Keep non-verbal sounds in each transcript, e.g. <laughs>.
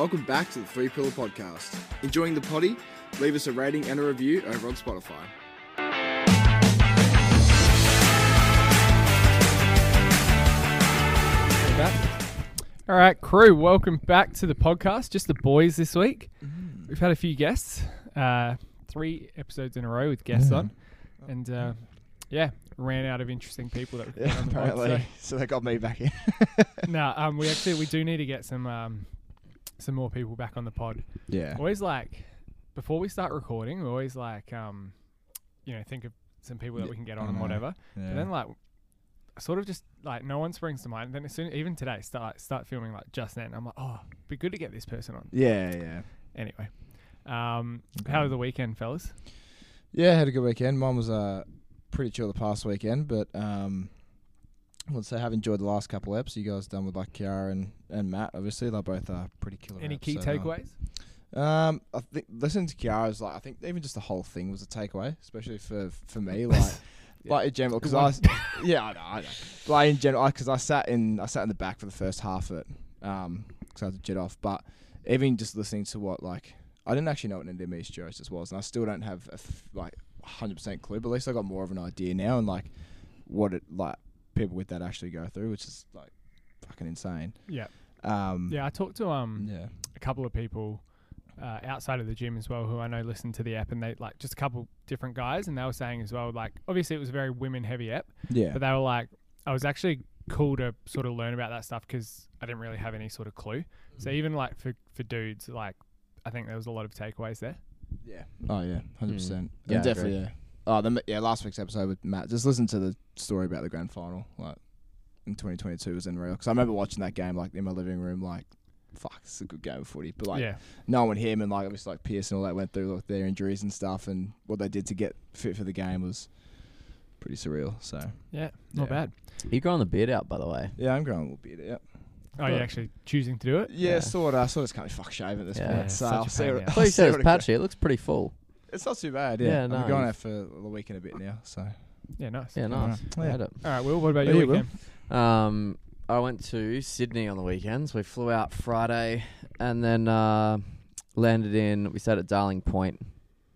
Welcome back to the Three Pillar Podcast. Enjoying the potty? Leave us a rating and a review over on Spotify. All right, crew, welcome back to the podcast. Just the boys this week. We've had a few guests, uh, three episodes in a row with guests on, and uh, yeah, ran out of interesting people that we Yeah, on the pod. apparently. <laughs> So they got me back in. <laughs> So, no, um, we actually we do need to get some um, some more people back on the pod. Yeah. Always like before we start recording, we always like um, you know think of some people that we can get I on and know. whatever. Yeah. But then like sort of just like no one springs to mind. And then as soon even today start start filming like just then. I'm like, oh, be good to get this person on. yeah, yeah. Anyway, um, Okay. how was the weekend, fellas? Yeah, had a good weekend. Mine was uh, pretty chill the past weekend, but um, would say I have enjoyed the last couple of eps you guys done with like Kiara and, and Matt. Obviously, they're both uh, pretty killer. Any eps, key so, uh, takeaways? Um, I think listening to Kiara's like I think even just the whole thing was a takeaway, especially for for me. <laughs> Like, Yeah. like in general, because I yeah, I know, I know. Like in general, because I, sat in I sat in the back for the first half of it, um, because I had to jet off. But even just listening to what like I didn't actually know what an endometriosis was, and I still don't have a f- like hundred percent clue. But at least I got more of an idea now, and like what it like people with that actually go through, which is like fucking insane. Yeah, Um, yeah. I talked to um yeah, a couple of people uh, outside of the gym as well who I know listen to the app, and they like just a couple different guys, and they were saying as well like obviously it was a very women heavy app, yeah, but they were like I was actually cool to sort of learn about that stuff because I didn't really have any sort of clue. So even like for for dudes, like I think there was a lot of takeaways there. Yeah. Oh yeah, hundred percent. Yeah, definitely. Yeah. Oh, the, yeah. Last week's episode with Matt. Just listen to the story about the grand final. Like in 2022 was unreal. Because I remember watching that game like in my living room. Like, fuck, it's a good game of footy. But like yeah, knowing him and like obviously like Pierce and all that went through like their injuries and stuff and what they did to get fit for the game was pretty surreal. So yeah, not Yeah. bad. You growing the beard out, by the way. yeah, I'm growing a little bit. Yeah. Oh, you're But- actually choosing to do it? Yeah, Yeah. sort of. Sort of can't be fuck shave at this Yeah, point. it's So such a I'll see pain what, the <laughs> I ass. thought you I'll said see it patchy. It looks pretty full. It's not too bad. Yeah, Yeah, I've no, been going out for the weekend a bit now. So Yeah, nice. Yeah, nice. Yeah. I had it. All right, Will, what about Yeah, your Will. weekend? Um, I went to Sydney on the weekends. We flew out Friday and then uh, landed in. We stayed at Darling Point,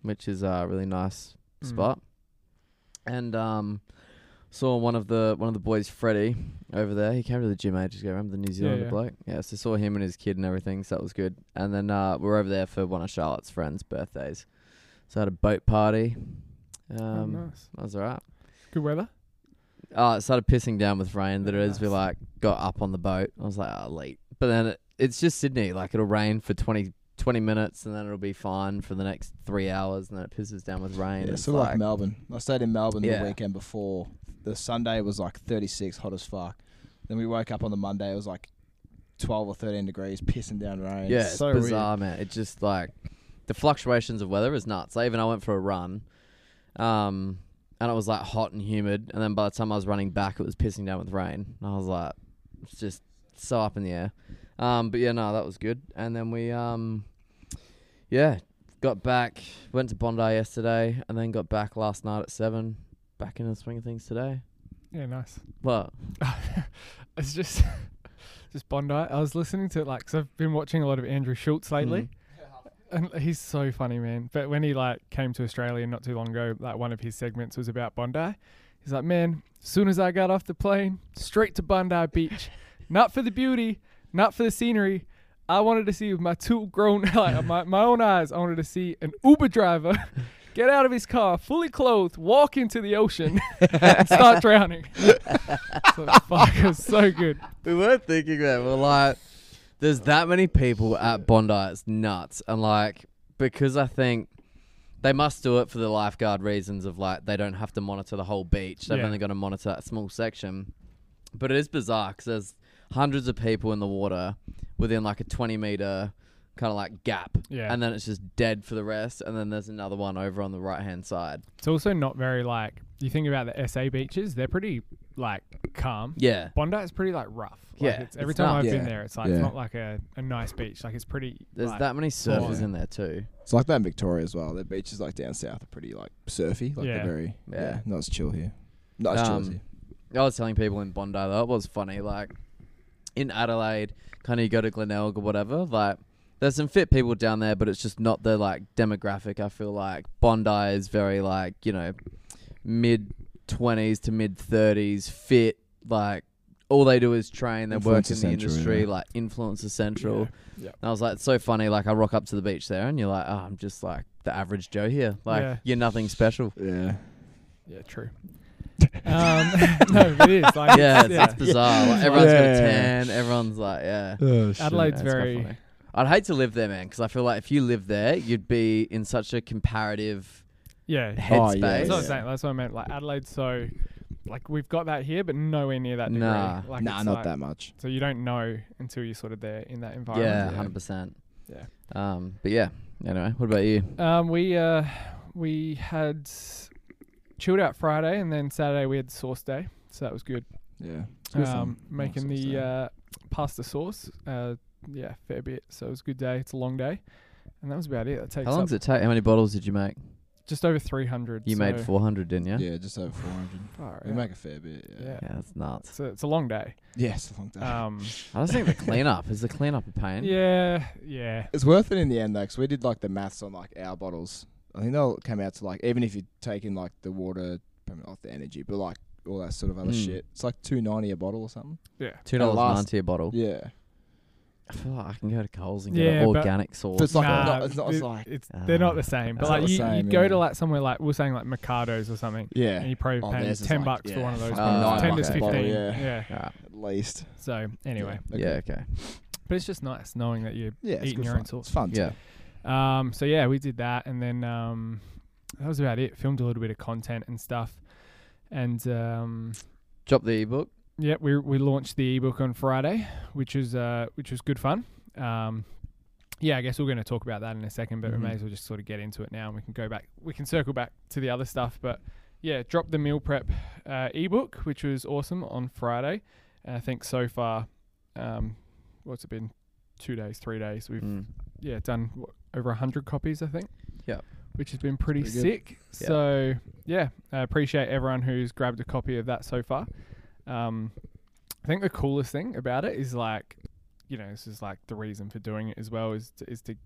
which is a really nice Mm. spot. And um, saw one of the one of the boys, Freddie, over there. He came to the gym ages ago. Remember the New Zealander yeah. bloke? Yeah. So saw him and his kid and everything. So that was good. And then uh, we were over there for one of Charlotte's friends' birthdays. So I had a boat party. Um, oh, nice. That was alright. Good weather? Oh, it started pissing down with rain. Literally, as we like got up on the boat, I was like, "Oh, late." But then it, it's just Sydney. Like it'll rain for 20, 20 minutes, and then it'll be fine for the next three hours, and then it pisses down with rain. Yeah, It's sort of like, like, Melbourne. I stayed in Melbourne Yeah. the weekend before. The Sunday was like 36, hot as fuck. Then we woke up on the Monday. It was like 12 or 13 degrees, pissing down rain. yeah, it's it's so bizarre, man. It just like the fluctuations of weather is nuts. Even I went for a run, um, and it was like hot and humid, and then by the time I was running back, it was pissing down with rain. And I was like, it's just so up in the air. Um, but yeah, no, that was good. And then we, um, yeah, got back, went to Bondi yesterday, and then got back last night at seven. Back in the swing of things today. Yeah, nice. What? <laughs> it's just <laughs> just Bondi. I was listening to it like because I've been watching a lot of Andrew Schulz lately, and he's so funny, man. But when he like came to Australia not too long ago, like one of his segments was about Bondi. He's like, man, as soon as I got off the plane, straight to Bondi Beach, not for the beauty, not for the scenery. I wanted to see with my two grown, <laughs> like my, my own eyes, I wanted to see an Uber driver <laughs> get out of his car, fully clothed, walk into the ocean, and start drowning. <laughs> so, fuck, it was so good. We weren't thinking that we're like, there's that many people at Bondi, it's nuts, and like because I think they must do it for the lifeguard reasons of like they don't have to monitor the whole beach. They've Yeah. only got to monitor a small section. But it is bizarre because there's hundreds of people in the water within like a 20 meter kind of like gap, Yeah. and then it's just dead for the rest. And then there's another one over on the right hand side. It's also not very like you think about the SA beaches, they're pretty like calm. Yeah, Bondi is pretty like rough. Like, Yeah, it's, every it's time not- I've Yeah. been there, it's like Yeah. it's not like a, a nice beach. Like it's pretty. there's like, that many surfers Yeah. in there too. It's like that in Victoria as well. The beaches like down south are pretty like surfy. Like Yeah. they're very Yeah. yeah. not as chill here. Not as chill as Um, here. I was telling people in Bondi though, it was funny. Like in Adelaide, kind of you go to Glenelg or whatever. Like There's some fit people down there, but it's just not the like demographic. I feel like Bondi is very like you know mid twenties to mid thirties, fit. Like all they do is train. They work in the industry, yeah. like influencer central. Yeah. And I was like, it's so funny. Like I rock up to the beach there, and you're like, oh, I'm just like the average Joe here. Like Yeah. you're nothing special. Yeah. Yeah, true. <laughs> um, <laughs> no, it is. Like, yeah, it's, it's, it's bizarre. Like, everyone's got a tan. Everyone's like, yeah. Oh, Adelaide's Yeah, it's quite very. Funny. I'd hate to live there, man, because I feel like if you live there, you'd be in such a comparative Yeah, Oh, headspace. yeah, that's what I'm saying. That's what I meant. Like Adelaide's so, like we've got that here, but nowhere near that degree. Nah. like, nah, not like- that much. So you don't know until you're sort of there in that environment. Yeah, environment. hundred percent. Yeah. Um, but yeah. Anyway, what about you? Um, we uh, we had chilled out Friday, and then Saturday we had sauce day, so that was good. Yeah. It's good fun. Um, making Nice the uh, pasta sauce. Uh, yeah, fair bit. So it was a good day. It's a long day, and that was about it. That takes How long up does it take? How many bottles did you make? just over 300. You made so- 400, didn't you? yeah. just over 400. Far We out. make a fair bit. Yeah. Yeah. Yeah, that's nuts. It's a, it's a long day. Yeah, it's a long day. Um, I just think the cleanup is the cleanup a pain. yeah, yeah. It's worth it in the end though, 'cause we did like the maths on like our bottles. I think they'll come out to like even if you take in like the water, probably not the energy, but like all that sort of other Mm. shit. It's like two ninety a bottle or something. Yeah. Two dollars last- ninety a bottle. Yeah, I feel like I can go to Coles and Yeah, get an but- organic sauce. It's like Nah, not, it's not. It's it- like it's Ah. they're not the same. But It's like the you, same, you go yeah. to like somewhere like we're saying like Mercatos or something, yeah, and you probably Oh, paying theirs is ten like- bucks for yeah, one of those. fucking bottles. nine ten to bucks a fifteen. bottle, yeah. yeah. yeah. at least. So anyway, Yeah, yeah, okay. okay. but it's just nice knowing that you're yeah, it's eating good your fun. own sauce. It's fun. Yeah. too. Um, so yeah, we did that, and then um, that was about it. Filmed a little bit of content and stuff, and um, Drop the ebook. Yeah, we we launched the ebook on Friday, which was uh, which was good fun. Um, yeah, I guess we're going to talk about that in a second, but Mhm. we may as well just sort of get into it now, and we can go back. We can circle back to the other stuff, but yeah, dropped the meal prep uh, ebook, which was awesome on Friday. And I think so far, um, what's it been? Two days, three days. We've Mm. yeah done what, over a hundred copies, I think. Yeah. which has been pretty, Pretty sick. Yeah. So yeah, I appreciate everyone who's grabbed a copy of that so far. Um, I think the coolest thing about it is like, you know, this is like the reason for doing it as well is to, is to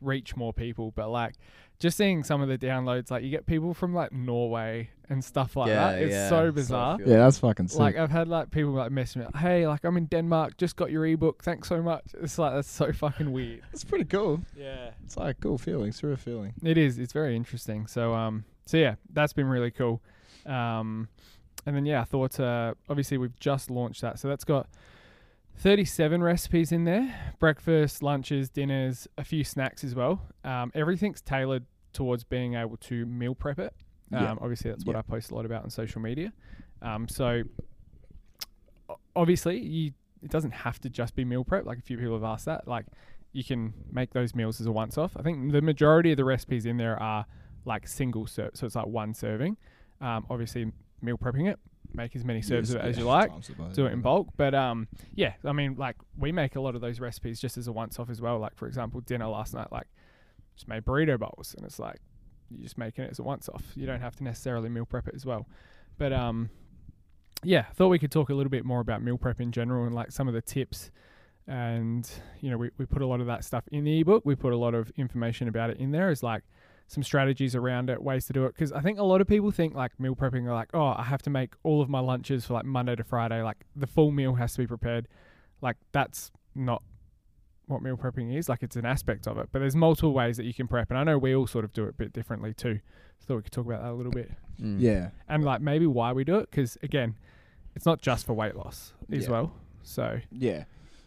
reach more people. But like, just seeing some of the downloads, like you get people from like Norway and stuff like Yeah, that. It's yeah, so so bizarre. Yeah, that's fucking sick. like I've had like people like message me, like, hey, like I'm in Denmark, just got your ebook, thanks so much. It's like that's so fucking weird. <laughs> it's pretty cool. Yeah. It's like a cool feeling. It's a real feeling. It is. It's very interesting. So um, so yeah, that's been really cool. Um, and then yeah, I thought uh, obviously we've just launched that, so that's got 37 recipes in there: breakfast, lunches, dinners, a few snacks as well. Um, everything's tailored towards being able to meal prep it. Um, Yeah. Obviously, that's what Yeah. I post a lot about on social media. Um, so obviously, you it doesn't have to just be meal prep. Like a few people have asked that. Like you can make those meals as a once off. I think the majority of the recipes in there are like single serve, so it's like one serving. Um, obviously, meal prepping it, make as many serves Yes, of it as yeah, you like, times it by- do it in bulk. But um, yeah, I mean, like we make a lot of those recipes just as a once off as well. Like for example, dinner last night, like just made burrito bowls, and it's like you're just making it as a once off. You don't have to necessarily meal prep it as well. But um, yeah, thought we could talk a little bit more about meal prep in general and like some of the tips. And you know, we, we put a lot of that stuff in the ebook. We put a lot of information about it in there. Is like some strategies around it, ways to do it. Because I think a lot of people think like meal prepping are like, oh, I have to make all of my lunches for like Monday to Friday. Like the full meal has to be prepared. Like that's not what meal prepping is. Like it's an aspect of it, but there's multiple ways that you can prep. And I know we all sort of do it a bit differently too. So thought we could talk about that a little bit Mm. Yeah. and like maybe why we do it. Because again, it's not just for weight loss as Yeah. well. So Yeah.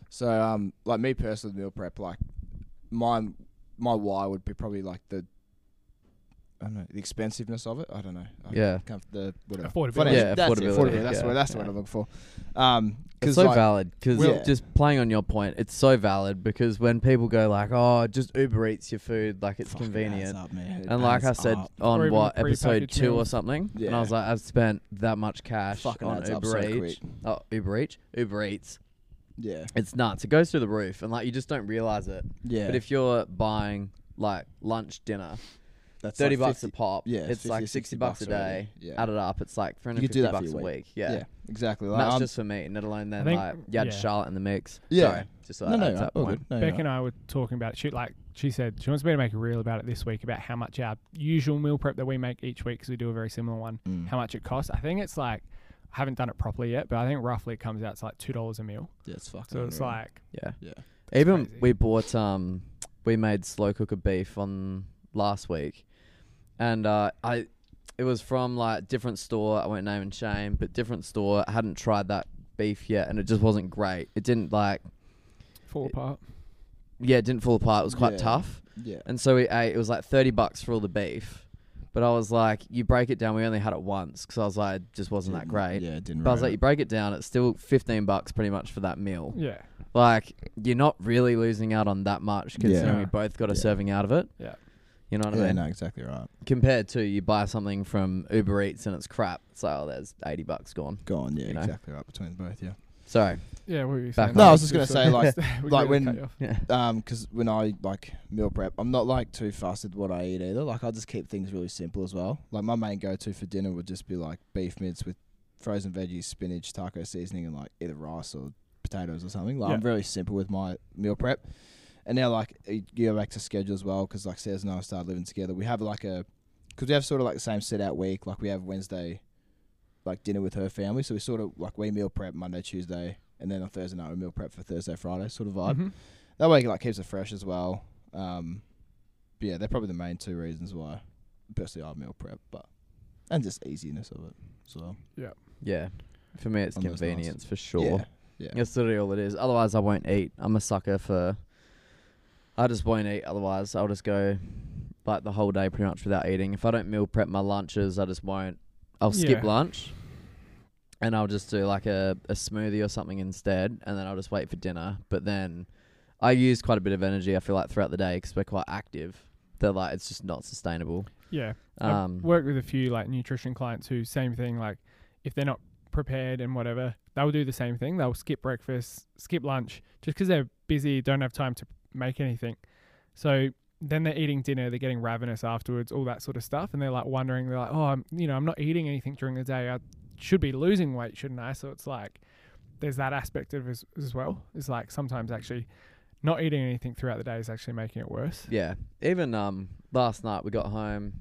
So um like me personally meal prep, like mine my why would be probably like the I don't know, the expensiveness of it. I don't know. I Yeah. Can't, the whatever. Affordability. Yeah, that's it, affordability, affordability. That's yeah, what that's the yeah. word I'm looking for. Um, It's so like, valid because Yeah. just playing on your point, it's so valid because when people go like, "Oh, just Uber Eats your food, like it's fucking convenient," adds up, man. It and like I said up. On even what episode prepackaged two or meals. something, and I was like, "I've spent that much cash fucking on Uber so Eats." Oh, Uber Eats, Uber Eats, Yeah. it's nuts. It goes through the roof, and like you just don't realize it. Yeah. But if you're buying like lunch, dinner, That's thirty like bucks 50 a pop. yeah, it's 50 like 60 60 bucks a bucks already. day. Yeah. Added up, it's like three You do fifty that for bucks a your week. Yeah. Yeah, exactly. Like, that's I'm- just for me, let alone then think- like you had yeah. Charlotte in the mix. Yeah. Sorry, just so no, I no, no, that all point. good. No, Beck you're and I were talking about it. She like she said she wants me to make a reel about it this week about how much our usual meal prep that we make each week because we do a very similar one. Mm. How much it costs? I think it's like I haven't done it properly yet, but I think roughly it comes out to like two dollars a meal. Yeah, it's fucking. So it's unreal. like Yeah. yeah, Even crazy. we bought um we made slow cooker beef on last week, and uh, I it was from like different store. I won't name and shame, but different store. I hadn't tried that beef yet, and it just wasn't great. It didn't like fall It- apart. yeah, it didn't fall apart. It was quite Yeah. tough, yeah. and so we ate. It was like thirty bucks for all the beef. But I was like, you break it down. We only had it once because I was like, it just wasn't that Didn't- great. Yeah, it didn't. But I was rate like, you break it down, it's still fifteen bucks pretty much for that meal. Yeah. Like you're not really losing out on that much considering Yeah. we both got a Yeah. serving out of it. Yeah. You know what I yeah, mean? no, exactly right. Compared to you buy something from Uber Eats and it's crap. It's like, oh, there's eighty bucks gone. Gone. Yeah, You know? exactly right between both. Yeah. Sorry. Yeah, what were you Back saying? No, I was just gonna say, like- We like <laughs> really when- cut you off. Yeah. Um, because when I like meal prep, I'm not like too fussed with what I eat either. Like I just keep things really simple as well. Like my main go-to for dinner would just be like beef mince with frozen veggies, spinach, taco seasoning, and like either rice or potatoes or something. Like I'm Yeah. very simple with my meal prep. And now like you go back to schedule as well because like Sarah and I started living together. We have like a because we have sort of like the same set out week. Like we have Wednesday, like dinner with her family. So we sort of like we meal prep Monday, Tuesday, and then on Thursday night we meal prep for Thursday, Friday sort of vibe. Mhm. That way, it like keeps it fresh as well. Um, but yeah, they're probably the main two reasons why. Personally, I meal prep, but and just easiness of it So well. Yeah. For me it's On convenience for sure. Yeah, yeah, That's literally all it is. Otherwise I won't eat. I'm a sucker for I just won't eat otherwise I'll just go like the whole day pretty much without eating. If I don't meal prep my lunches I just won't I'll skip Yeah. lunch and I'll just do like a, a smoothie or something instead and then I'll just wait for dinner. But then I use quite a bit of energy I feel like throughout the day because we're quite active. That like it's just not sustainable. Yeah. Um, I've worked with a few like nutrition clients who same thing. Like if they're not prepared and whatever, they'll do the same thing. They'll skip breakfast, skip lunch, just because they're busy, don't have time to make anything. So then they're eating dinner, they're getting ravenous afterwards, all that sort of stuff, and they're like wondering, they're like, oh, I'm, you know, I'm not eating anything during the day. I should be losing weight, shouldn't I? So it's like there's that aspect of as, as well. It's like sometimes actually not eating anything throughout the day is actually making it worse. Yeah. Even um last night we got home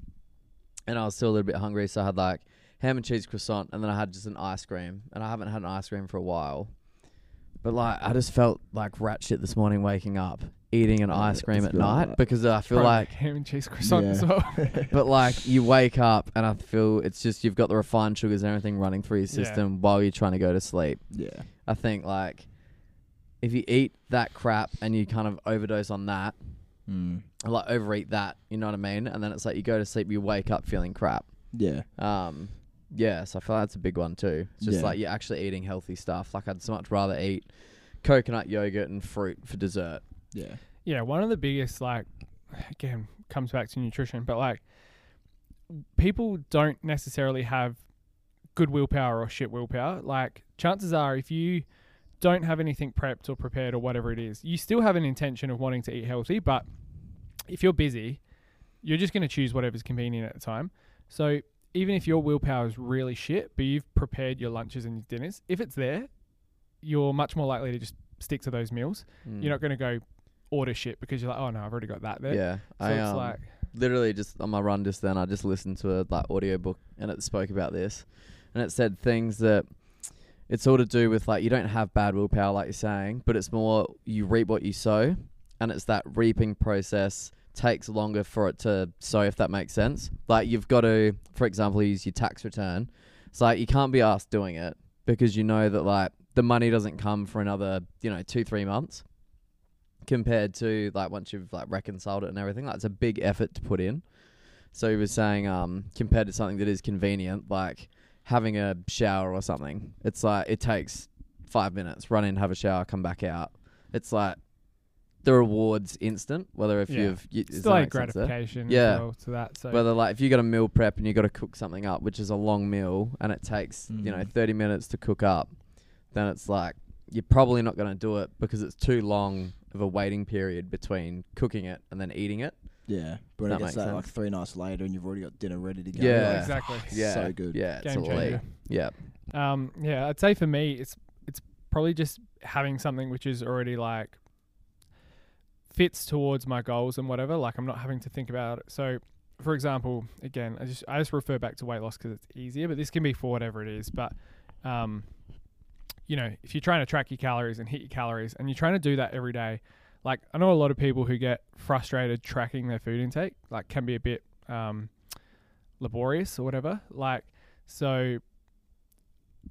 and I was still a little bit hungry, so I had like ham and cheese croissant and then I had just an ice cream. And I haven't had an ice cream for a while. But like I just felt like rat shit this morning waking up, eating an ice cream at night right? because I feel Probably like ham and cheese croissant as well. <laughs> <laughs> but like you wake up and I feel it's just you've got the refined sugars and everything running through your Yeah. system while you're trying to go to sleep. yeah, I think like if you eat that crap and you kind of overdose on that, mm. or, like overeat that, you know what I mean? And then it's like you go to sleep, you wake up feeling crap. yeah, Um, yeah, so I feel like that's a big one too. It's just Yeah. like you're actually eating healthy stuff. Like I'd so much rather eat coconut yogurt and fruit for dessert. Yeah, Yeah, one of the biggest like again comes back to nutrition, but like people don't necessarily have good willpower or shit willpower. Like chances are if you don't have anything prepped or prepared or whatever it is, you still have an intention of wanting to eat healthy, but if you're busy, you're just going to choose whatever's convenient at the time. So even if your willpower is really shit, but you've prepared your lunches and your dinners, if it's there, you're much more likely to just stick to those meals. Mm. You're not going to go order shit because you're like, oh no, I've already got that there. Yeah, So I it's um, like, literally just on my run just then I just listened to a like audiobook and it spoke about this. And it said things that it's all to do with like you don't have bad willpower like you're saying but it's more you reap what you sow. And it's that reaping process takes longer for it to sow if that makes sense. Like you've got to for example use your tax return. It's like you can't be asked doing it because you know that like the money doesn't come for another you know two three months compared to like once you've like reconciled it and everything. Like it's a big effort to put in. So he was saying, um, compared to something that is convenient, like having a shower or something, it's like it takes five minutes, run in, have a shower, come back out. It's like the rewards instant. Whether if Yeah. you've you, still like make sense there? gratification Yeah. well to that. So Whether like if you got a meal prep and you got to cook something up, which is a long meal and it takes you know Mm. thirty minutes to cook up, then it's like you're probably not going to do it because it's too long of a waiting period between cooking it and then eating it. Yeah, but That it gets that like sense. three nights later, and you've already got dinner ready to go. Yeah. like, exactly. Yeah, so good. Yeah, it's Game elite. changer. Yeah, Um, yeah, I'd say for me, it's it's probably just having something which is already like fits towards my goals and whatever. Like I'm not having to think about it. So, for example, again, I just I just refer back to weight loss because it's easier, but this can be for whatever it is. But, um, you know, if you're trying to track your calories and hit your calories, and you're trying to do that every day, like I know a lot of people who get frustrated tracking their food intake, like can be a bit um, laborious or whatever. Like, so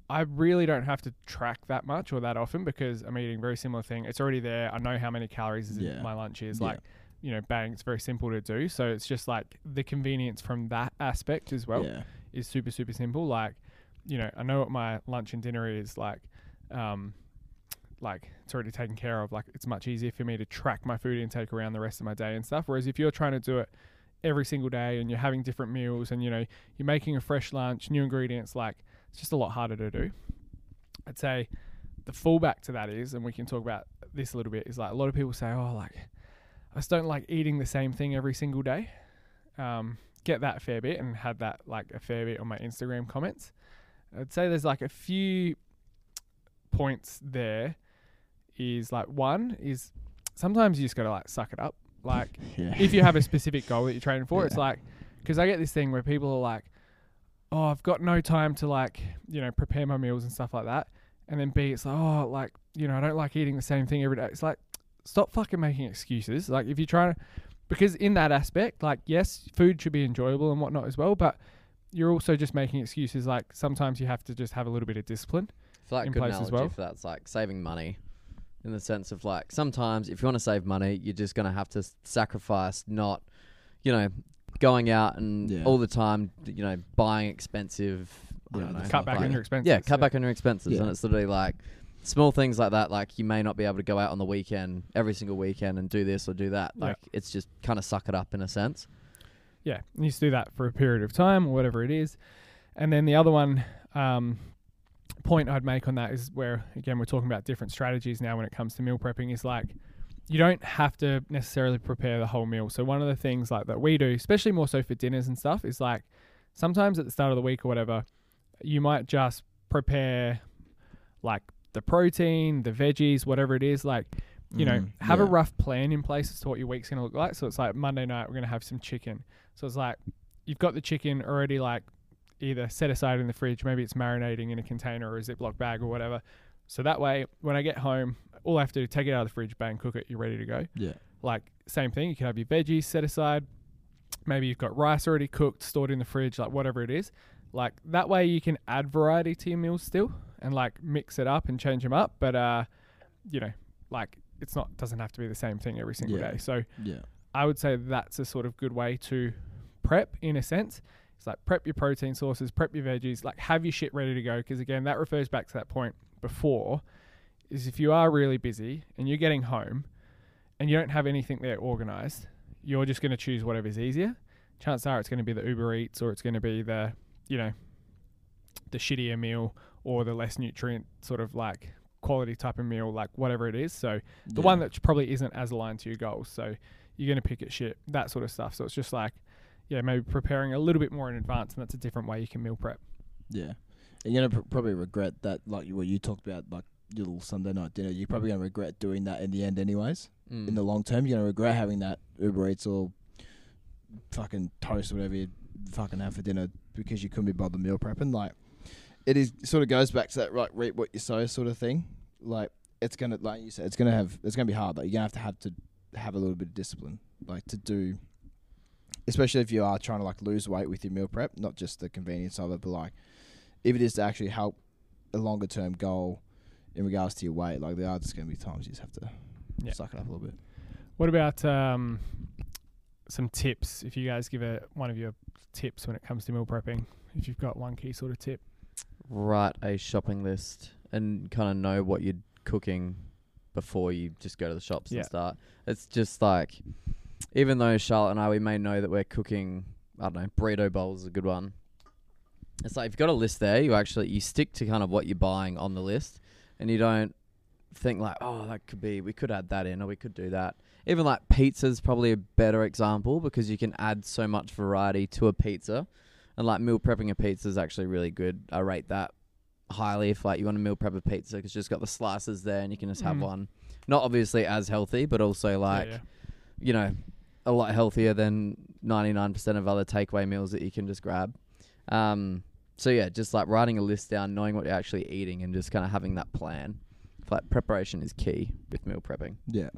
I really don't have to track that much or that often because I'm eating very similar thing. It's already there. I know how many calories is Yeah. my lunch is. Yeah. Like, you know, bang, it's very simple to do. So it's just like the convenience from that aspect as well yeah, is super super simple. Like, you know, I know what my lunch and dinner is like. Um, like it's already taken care of. Like it's much easier for me to track my food intake around the rest of my day and stuff. Whereas if you're trying to do it every single day and you're having different meals and you know you're making a fresh lunch, new ingredients, like it's just a lot harder to do. I'd say the fallback to that is, and we can talk about this a little bit, is like a lot of people say, oh, like I just don't like eating the same thing every single day. Um, get that fair bit and had that like a fair bit on my Instagram comments. I'd say there's like a few points there. Is like one is sometimes you just gotta like suck it up. Like <laughs> yeah. if you have a specific goal that you're training for, it's like because I get this thing where people are like, "Oh, I've got no time to like you know prepare my meals and stuff like that," and then B, it's like, "Oh, like you know I don't like eating the same thing every day." It's like stop fucking making excuses. Like if you're trying to, because in that aspect, like yes, food should be enjoyable and whatnot as well, but you're also just making excuses. Like sometimes you have to just have a little bit of discipline. I feel like in good place as well. for that's like saving money, in the sense of like sometimes if you want to save money, you're just gonna have to s- sacrifice not, you know, going out and Yeah. all the time, you know, buying expensive. I Yeah, don't know, Cut Cut back like- on your expenses. Yeah, cut back on your expenses, Yeah. and it's literally like small things like that. Like you may not be able to go out on the weekend every single weekend and do this or do that. Yeah. Like it's just kind of suck it up in a sense. Yeah, you to do that for a period of time or whatever it is. And then the other one um, point I'd make on that is where again we're talking about different strategies now when it comes to meal prepping is like you don't have to necessarily prepare the whole meal. So one of the things like that we do, especially more so for dinners and stuff, is like sometimes at the start of the week or whatever, you might just prepare like the protein, the veggies, whatever it is, like you know, Mhm, have a rough plan in place as to what your week's going to look like. So it's like Monday night, we're going to have some chicken. So it's like you've got the chicken already, like either set aside in the fridge, maybe it's marinating in a container or a Ziploc bag or whatever. So that way, when I get home, all I have to do is take it out of the fridge, bang, cook it, you're ready to go. yeah, Like, same thing, you can have your veggies set aside. Maybe you've got rice already cooked, stored in the fridge, like whatever it is. Like, that way you can add variety to your meals still and like mix it up and change them up. But, uh, you know, like, it's not, doesn't have to be the same thing every single Yeah. day. So, yeah, I would say that's a sort of good way to prep in a sense. It's like prep your protein sources, prep your veggies, like have your shit ready to go. Because again, that refers back to that point before is if you are really busy and you're getting home and you don't have anything there organized, you're just going to choose whatever's easier. Chances are it's going to be the Uber Eats or it's going to be the, you know, the shittier meal or the less nutrient sort of like quality type of meal, like whatever it is. So the yeah. one that probably isn't as aligned to your goals. So you're going to pick at shit, that sort of stuff. So it's just like, yeah, maybe preparing a little bit more in advance, and that's a different way you can meal prep. Yeah, and you're gonna pr- probably regret that, like what you talked about, like your little Sunday night dinner. You're probably gonna regret doing that in the end, anyways. Mm. In the long term, you're gonna regret having that Uber Eats or fucking toast, or whatever you fucking have for dinner because you couldn't be bothered meal prepping. Like, it is sort of goes back to that right reap what you sow sort of thing. Like, it's gonna like you said, it's gonna have it's gonna be hard. Like, you're gonna have to have to have a little bit of discipline, like to do especially if you are trying to like lose weight with your meal prep, not just the convenience of it, but like if it is to actually help a longer term goal in regards to your weight, like there are just going to be times you just have to Yeah. suck it up a little bit. What about um, some tips? If you guys give a one of your tips when it comes to meal prepping, if you've got one key sort of tip. write a shopping list and kind of know what you're cooking before you just go to the shops Yeah. and start. It's just like, even though Charlotte and I, we may know that we're cooking, I don't know, burrito bowls is a good one. It's like if you've got a list there, you actually you stick to kind of what you're buying on the list, and you don't think like, oh, that could be, we could add that in or we could do that. even like pizza's probably a better example because you can add so much variety to a pizza, and like meal prepping a pizza is actually really good. I rate that highly if like you want to meal prep a pizza because you just got the slices there and you can just have Mm. one. Not obviously as healthy, but also Yeah, like yeah. you know a lot healthier than ninety nine percent of other takeaway meals that you can just grab. Um, so yeah, just like writing a list down, knowing what you're actually eating, and just kind of having that plan. Like preparation is key with meal prepping. Yeah.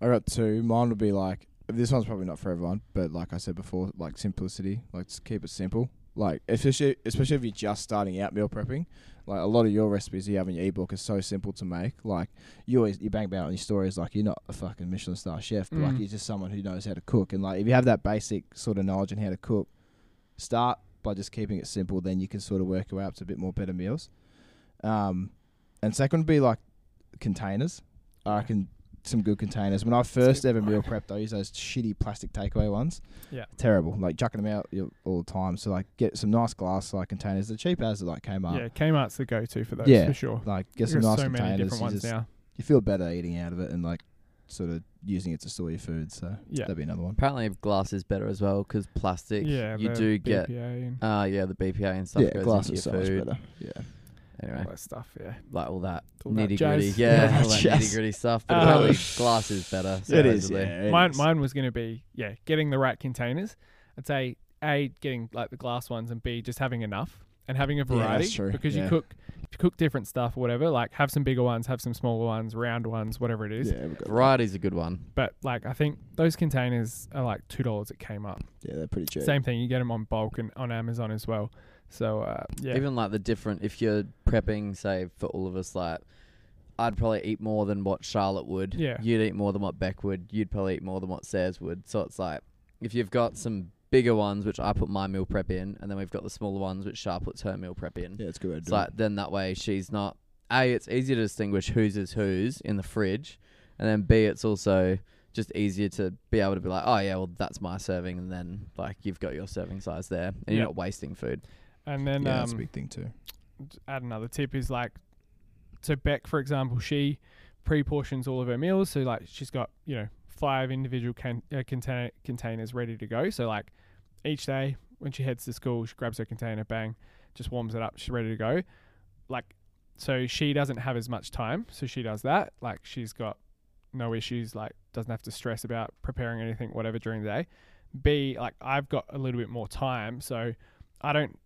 I got two. Mine would be like this one's probably not for everyone, but like I said before, like simplicity. Like just keep it simple. Like especially especially if you're just starting out meal prepping. Like a lot of your recipes you have in your ebook are so simple to make. Like you always you bang about on your stories like you're not a fucking Michelin star chef, but like Mm. you're just someone who knows how to cook. And like if you have that basic sort of knowledge on how to cook, start by just keeping it simple. Then you can sort of work your way up to a bit more better meals. Um, and second would be like containers. I reckon some good containers. When I first ever meal prepped, I used those shitty plastic takeaway ones. Yeah. terrible. Like chucking them out all the time. So like get some nice glass like containers. They're cheap as like came up. Yeah, Kmart's the go-to for those Yeah. for sure. Like get There's some nice so many containers. different You, ones just- now. you feel better eating out of it and like sort of using it to store your food. So Yeah. that'd be another one. Apparently, glass is better as well because plastic. Yeah, you do get. BPA and Uh, yeah, the BPA and stuff yeah, goes glass into is your so much food. better. Yeah. Anyway, all that stuff. Yeah, like all that All that nitty gritty. jazz. Yeah, Yeah, all that nitty gritty stuff. But Um, apparently, glass is better. <laughs> It is. Yeah, it mine is. mine was going to be yeah, getting the right containers. I'd say a getting like the glass ones and b just having enough and having a Yeah, that's variety true, because yeah. you cook if you cook different stuff or whatever. Like have some bigger ones, have some smaller ones, round ones, whatever it is. Yeah, we've got that. Variety's a good one. But like I think those containers are like two dollars. It came up. Yeah, they're pretty cheap. Same thing. You get them on bulk and on Amazon as well. So uh, yeah, Even like the different, if you're prepping, say for all of us, like I'd probably eat more than what Charlotte would. Yeah. You'd eat more than what Beck would. You'd probably eat more than what Sayers would. So it's like if you've got some bigger ones, which I put my meal prep in, and then we've got the smaller ones, which Char puts her meal prep in. Yeah, it's good way It's like then that way she's not a. It's easier to distinguish whose is whose in the fridge, and then b. It's also just easier to be able to be like, oh yeah, well that's my serving, and then like you've got your serving size there, and Yeah. you're not wasting food. And then Yeah, um, that's a big thing too. add another tip is like so Beck for example she pre-portions all of her meals. So like she's got you know five individual can- uh, container containers ready to go. So like each day when she heads to school she grabs her container bang just warms it up she's ready to go. Like so she doesn't have as much time so she does that. Like she's got no issues like doesn't have to stress about preparing anything whatever during the day. B like i've got a little bit more time so i don't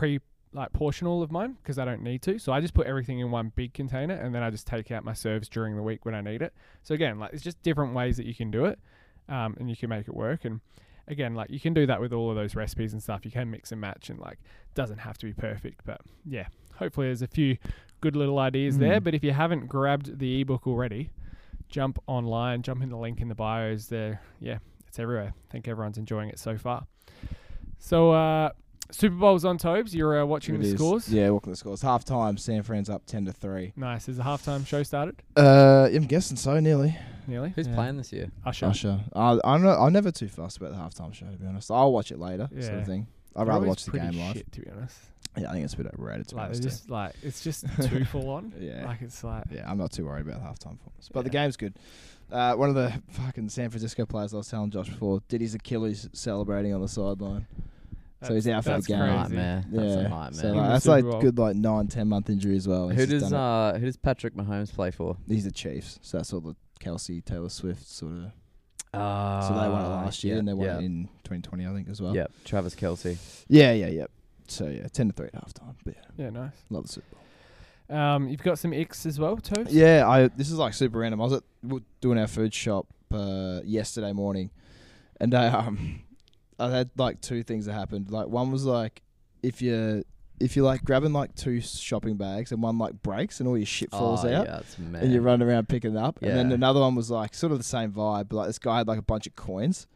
pre like portion all of mine because I don't need to. So I just put everything in one big container and then I just take out my serves during the week when I need it. So again, like it's just different ways that you can do it, um, and you can make it work. And again, like you can do that with all of those recipes and stuff. You can mix and match, and like doesn't have to be perfect, but yeah, hopefully there's a few good little ideas there. Mm. But if you haven't grabbed the ebook already, jump online, jump in the link in the bios there. Yeah, it's everywhere. I think everyone's enjoying it so far. So uh, Super Bowl's on Tobes. You're uh, watching It the is. scores. Yeah, watching the scores. Half time, San Fran's up ten to three. Nice. Is the halftime show started? Uh, I'm guessing so. Nearly. Nearly. Who's Yeah. playing this year? Usher. Usher. Uh, I'm not, I'm never too fussed about the halftime show to be honest. I'll watch it later, Yeah. sort of thing. I'd They're rather watch the game live. Shit, to be honest. Yeah, I think it's a bit overrated to be Like honest. they're too. just like it's just <laughs> too full on. Yeah. Like it's like Yeah, I'm not too worried about the halftime performance. But the game's good. Uh, one of the fucking San Francisco players I was telling Josh before did his Achilles celebrating on the sideline. So he's that's- out for the that's game. crazy. Nightmare. That's a yeah, nightmare. so like, the that's Super like Bowl. good like nine ten month injury as well. who just does done uh who does Patrick Mahomes play for? it. He's the Chiefs, so that's all the Kelce Taylor Swift sort of. Uh, so they won it last year, and they won yeah. it in 2020, I think, as well. Yeah, Travis Kelce. yeah, yeah, yeah. So yeah, ten to three at halftime. But yeah, Yeah, nice. love the Super Bowl. Um, you've got some X as well, Tobes. Yeah, I this is like super random. I was at w- doing our food shop uh, yesterday morning, and I <laughs> um I had like two things that happened. Like one was like if you if you're like grabbing like two shopping bags and one like breaks and all your shit falls oh, out. Yeah, mad. And you run around picking it up, and then Yeah. another one was like sort of the same vibe, but like this guy had like a bunch of coins,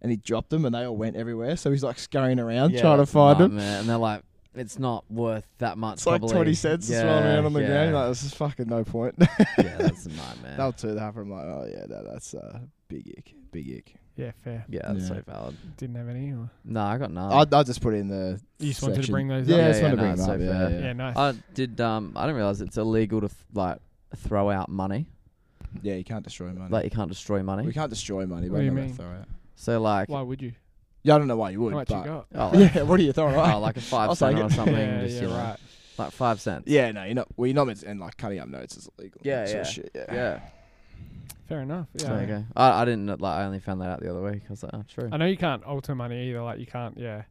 and he dropped them, and they all went everywhere. So he's like scurrying around trying to find them. And they're like, it's not worth that much. It's like probably. twenty cents to yeah, throw around on the yeah. ground. Like this is fucking no point. yeah, that's a <laughs> nightmare. That two that happened. I'm like, oh yeah, that, that's uh, big ick, big ick. Yeah, fair. yeah, that's Yeah. so valid. Didn't have any. Or No, I got none. I I just put it in the. you just wanted to section. bring those Yeah, up. I just Yeah, wanted to yeah, bring no, them it's up. so Yeah, fair. yeah. Yeah, nice. I did. Um, I didn't realize it's illegal to f- like throw out money. Yeah, you can't destroy money. Like you can't destroy money. we can't destroy money, What but do you I'm not mean? throw it. So like, Why would you? Yeah, I don't know why you would, How much but you got? oh, <laughs> like, yeah, what are you throwing away? oh, like a 5 I'll cent take or something. yeah, just, yeah, you know, right. Like five cents. Yeah, no, you're not. Well, you're not meant to, and like cutting up notes is illegal. Yeah, that sort yeah. shit, yeah. Yeah. Fair enough. Yeah. There you go. I, I didn't know- like. I only found that out the other week. I was like, oh, true. I know you can't alter money either. Like you can't, yeah.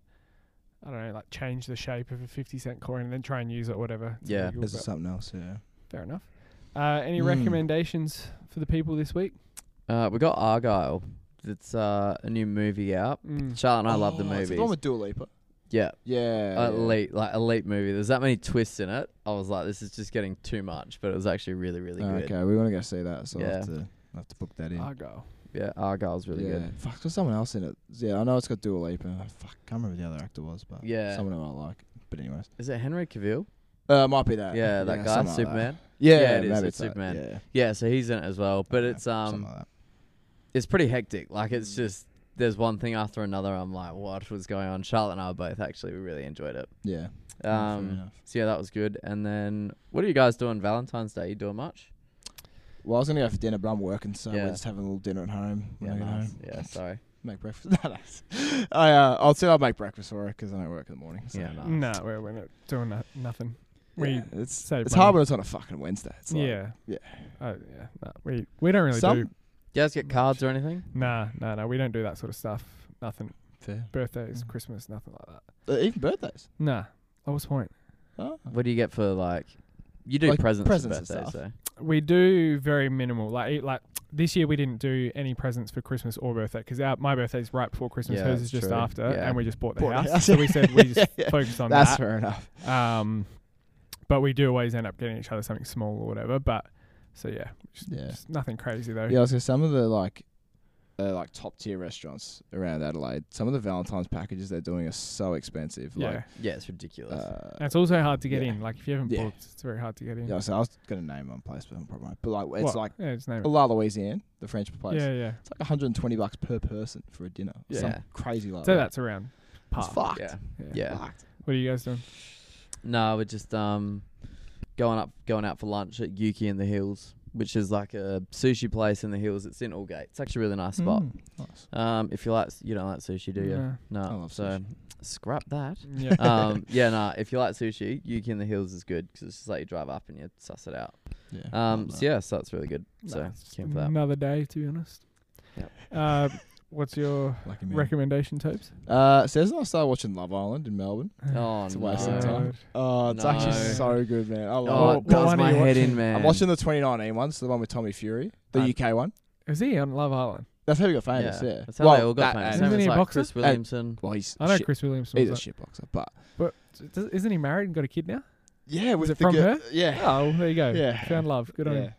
I don't know, like change the shape of a fifty cent coin and then try and use it, or whatever. It's Yeah. illegal, This but is something else. Yeah. fair enough. Uh, any Mm. recommendations for the people this week? Uh, we got Argylle. It's uh, a new movie out. Mm. Charlotte and I love the Oh, it's movies. The one with Dua Lipa. yeah, Yeah. yeah. elite, like elite movie. There's that many twists in it. I was like, this is just getting too much, but it was actually really, really Oh, good. okay, we want to go see that, so I'll, Yeah. have to, I'll have to book that in. Argylle. Yeah, Argylle's really yeah. good. Fuck, there's someone else in it. Yeah, I know it's got Dua Lipa. Fuck, I can't remember who the other actor was, but Yeah. someone who I like. But anyways, Is it Henry Cavill? uh, might be that. Yeah, that guy, something like. Superman. Yeah, Yeah, it is, maybe it's that, Superman. Yeah, Yeah, so he's in it as well. But Okay, it's something um, like that. it's pretty hectic. Like it's just there's one thing after another. I'm like, what was going on? Charlotte and I both actually we really enjoyed it. Yeah. yeah, fair Um, enough. so yeah, that was good. And then what are you guys doing Valentine's Day? You doing much? Well, I was gonna go for dinner, but I'm working, so Yeah. we're just having a little dinner at home. when Yeah, I get nice. home. Yeah, <laughs> sorry. Make breakfast. <laughs> No, no. I uh, I'll say I'll make breakfast for her because I don't work in the morning. So. Yeah, nice. No, we're, we're not doing that, nothing. We Yeah, it's save it's money. hard when it's on a fucking Wednesday. It's like, yeah. yeah. Oh yeah. No, we we don't really Some- do. You guys get cards or anything? Nah, no, no. We don't do that sort of stuff. Nothing. fair. Birthdays, Mm. Christmas, nothing like that. Uh, even birthdays. Nah. What was the point? Oh. What do you get for like? You do Like presents, presents for and birthdays, stuff. so We do very minimal. Like like this year we didn't do any presents for Christmas or birthday because my birthday is right before Christmas. Yeah, hers is just true. after, Yeah. and we just bought the Bought the house. house. so we said we just <laughs> Yeah, focused on That's that. That's fair enough. Um, but we do always end up getting each other something small or whatever. But so yeah, just, Yeah. just nothing crazy though. Yeah, I some of the like, uh, like top tier restaurants around Adelaide. Some of the Valentine's packages they're doing are so expensive. Yeah. Like, yeah, it's ridiculous. uh, And it's also hard to get Yeah. in. Like if you haven't Yeah. booked, it's very hard to get in. yeah, so I was gonna name one place, but I'm probably not. But like, it's What? like yeah, just name. La Louisiane, the French place. Yeah, yeah. It's like 120 bucks per person for a dinner. Yeah. Some crazy like So that. that's around par. It's fucked. yeah, Yeah. yeah. Fucked. What are you guys doing? No, we're just um going up, going out for lunch at Yuki in the Hills, which is like a sushi place in the hills. It's in Aldgate. It's actually a really nice spot. Mm, nice. Um, if you like, you don't like sushi, do you? No. No. I love so sushi. scrap that. Yeah. um, <laughs> yeah, nah. If you like sushi, Yuki in the Hills is good because it's just like you drive up and you suss it out. Yeah. Um, so yeah, so that's really good. Nah, So it's keen for that. another day, to be honest. Yep. Uh, what's your Lucky me. recommendation, Tobes? Uh, says I started watching Love Island in Melbourne. Oh It's a no! waste of time. Oh, it's actually No. so good, man. I Oh, love it what does one are my you head in, man. I'm watching the 2019 one, so the one with Tommy Fury, the Uh, UK one. Is he on Love Island? That's how he got famous. Yeah, That's how well, they all got that famous. and- Same Isn't as he a like boxer? Chris Williamson. well, he's I know shit, Chris Williams. he's a Was shit boxer, but but does, isn't he married and got a kid now? yeah, with it the from girl- her? Yeah, Oh, well, there you go. Yeah. Found love. Good on yeah, him.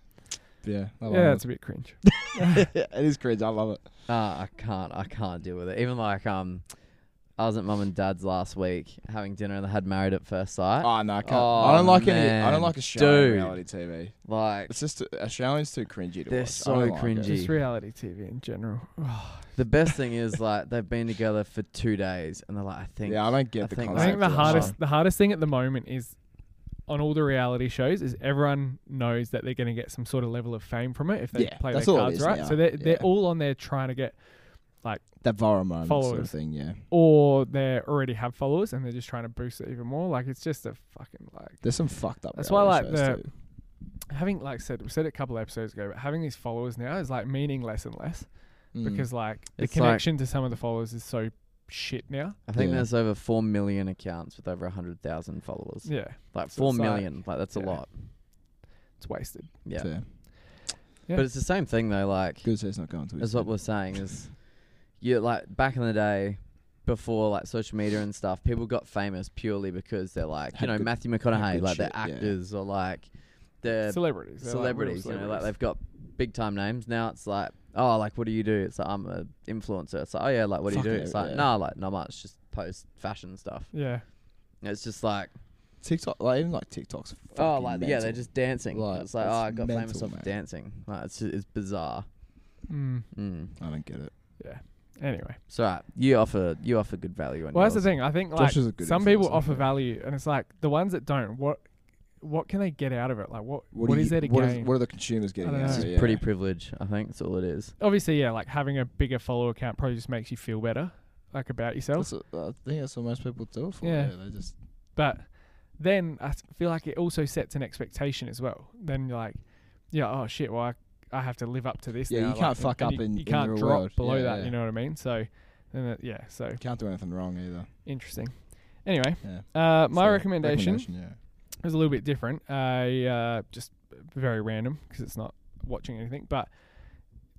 yeah. Love Yeah, Island. that's a bit cringe. <laughs> it is cringe. I love it. Ah, I can't. I can't deal with it. Even like um, I was at mum and dad's last week having dinner and they had Married at First Sight. Oh no, I can't. Oh, I don't like any. I man. don't like Australian Dude. reality TV. Like It's just Australians too cringy to They're watch. I so don't like it. cringy. Just reality TV in general. <sighs> the best thing is like they've been together for two days and they're like, I think. Yeah, I don't get I the think- concept. I think the of it. hardest the hardest thing at the moment is on all the reality shows is everyone knows that they're going to get some sort of level of fame from it if they Yeah, play that's their all cards is right. now, So they're they're all on there trying to get, like that viral moment sort of thing. Yeah, or they already have followers and they're just trying to boost it even more. Like it's just a fucking like there's some fucked up. That's why, like, the- too. having like said we said it a couple episodes ago, but having these followers now is like meaning less and less Mm. because like the It's like- connection to some of the followers is so shit now. I think Yeah. there's over four million accounts with over hundred thousand followers. Yeah, Like So four it's like- million. Like, that's a lot. it's wasted. Yeah. Fair. Yeah. But it's the same thing though. Like Good to it's not going to. as what we're saying is, <laughs> you like back in the day. Before like social media and stuff, people got famous purely because they're like, you know, good- Matthew McConaughey, good like they're shit, yeah. actors or like they're celebrities, They're, like, real celebrities, you know, like they've got big time names. Now it's like, oh, like what do you do? It's like I'm a influencer. It's like, oh yeah, like what do Fuck you do? yeah, It's like, yeah. nah, like not much, just post fashion stuff. yeah. It's just like, TikTok, like even like TikTok's. oh, fucking like yeah, mental. they're just dancing. Like, it's like, it's oh, I got famous mental, off man. dancing. Like it's it's bizarre. Mm. Mm. I don't get it. Yeah. Anyway, So right, you offer you offer good value. On well that's the yours. thing. I think Josh like is a good some people influencer, offer yeah. value, and it's like the ones that don't. What what can they get out of it? Like what What, what do is you- there to what is- gain? what are the consumers getting don't out of It's it? Yeah. pretty privilege. I think that's all it is. Obviously, yeah, like having a bigger follower account probably just makes you feel better, like about yourself. That's what, I think that's what most people do it for. Yeah. Yeah, they just But then I feel like it also sets an expectation as well. Then you're like, yeah, oh shit, well I, I have to live up to this. Yeah, now, you like, can't and- fuck and up you, in- you in can't drop world. below Yeah, that. yeah. You know what I mean? So, then it, yeah, so can't do anything wrong either. interesting. Anyway, Yeah. uh, my So, recommendation, yeah. is a little bit different. I uh, just very random because it's not watching anything. But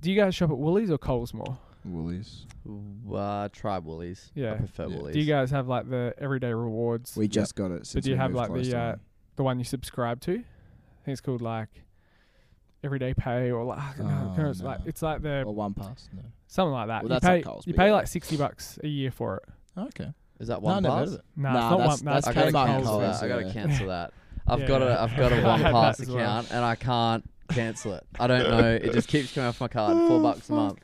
do you guys shop at Woolies or Coles more? Woolies. Uh, try Woolies. Yeah. I prefer Yeah. Woolies. Do you guys have like the everyday rewards? We just got it. Since do you we have, moved like, close the, to uh, home. the one you subscribe to? I think it's called like everyday pay or like I don't know, I Oh, remember, it's no. like it's like the or one pass? No. something like that. Well, you that's at pay Coles, you but pay yeah. like sixty bucks a year for it. Okay. Is that one never heard pass? of it. Nah, Nah, that's- one. That's that's I gotta Kmart Kmart cancel Coles. Coles, that. I gotta yeah. cancel that. <laughs> I've Yeah, got yeah. a I've got <laughs> I a had one that pass as well. account and I can't cancel it. I don't know. It just keeps coming off my card. Four <laughs> bucks a month.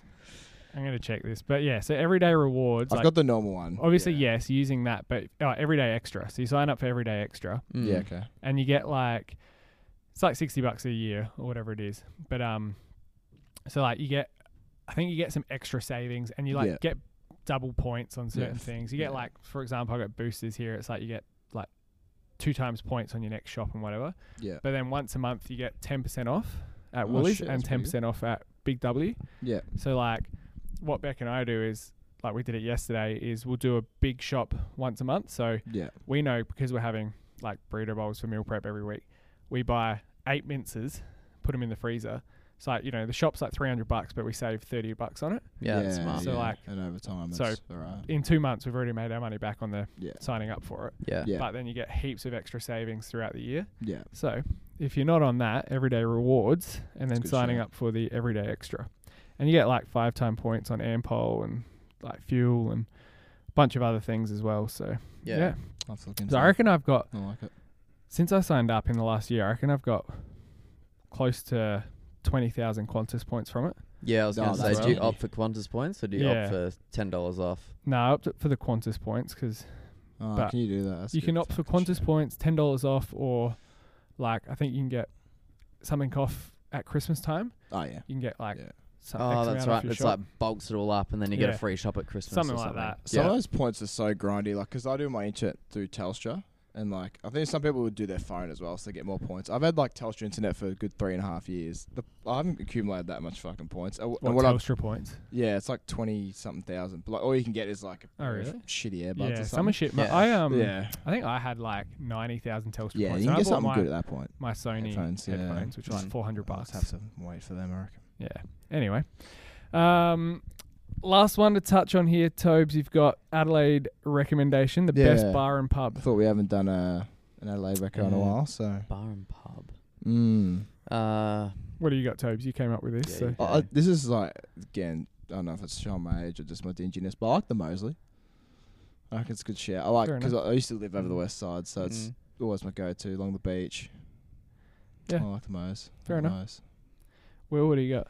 I'm gonna check this, but yeah. So everyday rewards. I've like, got the normal one. obviously yeah. yes, using that, but oh, everyday extra. So you sign up for everyday extra, Mm. Yeah. Okay. and you get like it's like sixty bucks a year or whatever it is. But um, so like you get, I think you get some extra savings, and you like Yeah. get double points on certain Yeah. things. You get Yeah. like, for example, I got boosters here. It's like you get like two times points on your next shop and whatever. Yeah. But then once a month you get ten percent off at Oh, Woolies shit, and ten percent off at Big W. Yeah. So like, what Beck and I do is like we did it yesterday. Is we'll do a big shop once a month. So Yeah. we know because we're having like burrito bowls for meal prep every week. We buy eight minces, put them in the freezer. So like you know the shop's like three hundred bucks, but we save thirty bucks on it. Yeah, that's smart. So, like- and over time, so- it's alright. In two months, we've already made our money back on the Yeah. signing up for it. Yeah. Yeah. But then you get heaps of extra savings throughout the year. Yeah. So if you're not on that, everyday rewards, and then That's a good signing shout. up for the everyday extra, and you get like five time points on Ampol and like fuel and a bunch of other things as well. So Yeah. yeah. I'll have to look into So I reckon I've got I like it. since I signed up in the last year, I reckon I've got close to twenty thousand Qantas points from it. Yeah, I was Oh, gonna say, do you opt for Qantas points or do you Yeah. opt for ten dollars off? No, I opted for the Qantas points because Oh, But can you do that? That's you good can opt for fucking Qantas shit. points, ten dollars off, or like I think you can get something off at Christmas time. Oh yeah. You can get like Yeah. some Oh, X that's off right. your It's shop. like bulks it all up and then you get Yeah. a free shop at Christmas. Something or like something. that. Some Yeah. of those points are so grindy, like because I do my internet through Telstra, and like I think some people would do their phone as well, so they get more points. I've had like Telstra internet for a good three and a half years. The, I haven't accumulated that much fucking points. Uh, w- what, and what I've- Telstra points. yeah, it's like twenty something thousand. But like all you can get is like a Oh, pair really? shitty earbuds Yeah, or some something. are shit. Yeah. I um, yeah, I think I had like ninety thousand Telstra yeah, points. you and can I get bought something my, good at that point. my Sony Headphones, headphones, yeah. which are like Mm. four hundred I'll bucks. just have to wait for them, I reckon. Yeah. Anyway, um, last one to touch on here, Tobes. You've got Adelaide recommendation, the best bar and pub. I pub. thought we haven't done a an Adelaide record in a Yeah. while, so Bar and pub. mm. Uh, What do you got, Tobes? You came up with this. Yeah, so. you I- I- this is like again. I don't know if it's showing my age or just my dinginess, but I like the Moseley. I reckon it's a good share. I like Fair because I, I used to live over the west side, so it's mm. always my go-to along the beach. Yeah. I like the Mo's. Fair Like the enough. Mo's. Will, what do you got?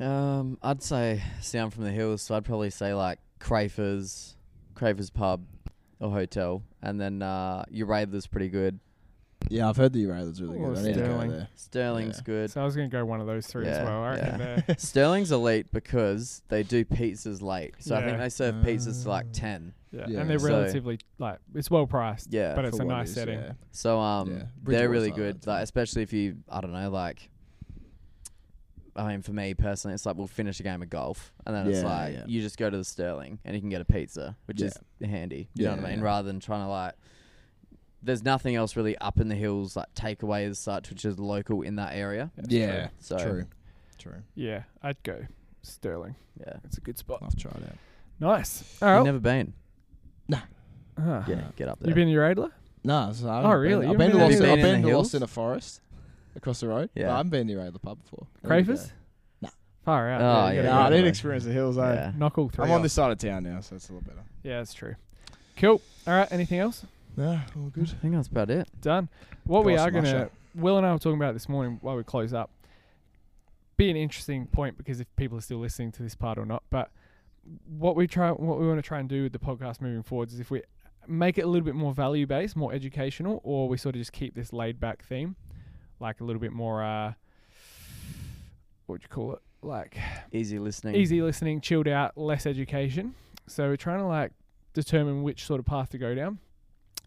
Um, I'd say sound from the hills, so I'd probably say like Crafers, Crafers pub or hotel, and then uh, Uraidla's pretty good. Yeah, I've heard the Uraidla's really Or good. I need to go there. Stirling's Yeah. good. So I was going to go one of those three as Yeah, well. I reckon yeah. they're- <laughs> Stirling's elite because they do pizzas late, so I think they serve pizzas to like ten. yeah. Yeah. and they're So- relatively like it's well priced, Yeah, but it's For a what it nice is, setting. yeah. So um, Yeah. they're Bridgewater's really like good. too. Like especially if you, I don't know, like. I mean, for me personally, it's like we'll finish a game of golf, and then it's Yeah, like yeah. you just go to the Stirling and you can get a pizza, which is handy. You know what I mean? yeah. Rather than trying to like, there's nothing else really up in the hills like takeaway as such, which is local in that area. Yeah, So true, true. Yeah, I'd go Stirling. yeah, It's a good spot. I've tried it out. Nice. All you've right. never been. Ah. Yeah, get up there. You been to Radler? No, so I Oh, haven't really? Been, You I've been haven't to been Lost. in- I've Been in been the to Lost hills? in a forest across the road. Yeah. but I haven't been near the pub before. There you go. Crafers? Nah. Far out. Oh, yeah, Yeah, go I that didn't experience the hills. I, yeah. Knock all 3 I'm on off. this side of town now, so it's a little better. Yeah, that's true. Cool. All right. Anything else? Yeah, all good. I think that's about it. Done. What we Nice are going to, smasher. Will and I were talking about this morning while we close up. Be an interesting point because if people are still listening to this part or not, but what we try, what we want to try and do with the podcast moving forward is if we make it a little bit more value based, more educational, or we sort of just keep this laid back theme, like a little bit more uh, what do you call it? Like Easy listening. easy listening, chilled out, less education. So we're trying to like determine which sort of path to go down.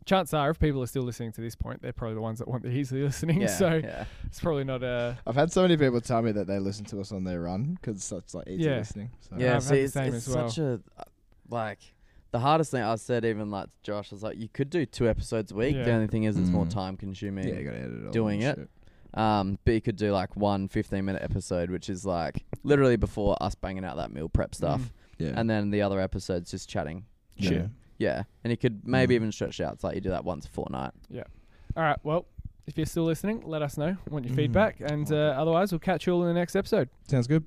Chances are, if people are still listening to this point, they're probably the ones that want the easy listening. Yeah, <laughs> so yeah. it's probably not a I've had so many people tell me that they listen to us on their run because it's like easy Yeah. listening. So. I've Yeah, had see, the it's, same it's as well. such a uh, like the hardest thing I said even like Josh was like you could do two episodes a week. The only thing is it's more Mm. time consuming. yeah, you gotta edit it all doing it. shit. Um, but you could do like one 15 minute episode, which is like literally before us banging out that meal prep stuff, Mm. Yeah, and then the other episodes just chatting. yeah. shit. Yeah, and you could maybe Mm. even stretch it out. It's like you do that once a fortnight. Yeah. All right. Well, if you're still listening, let us know. Want your Mhm. feedback, and uh, otherwise, we'll catch you all in the next episode. Sounds good.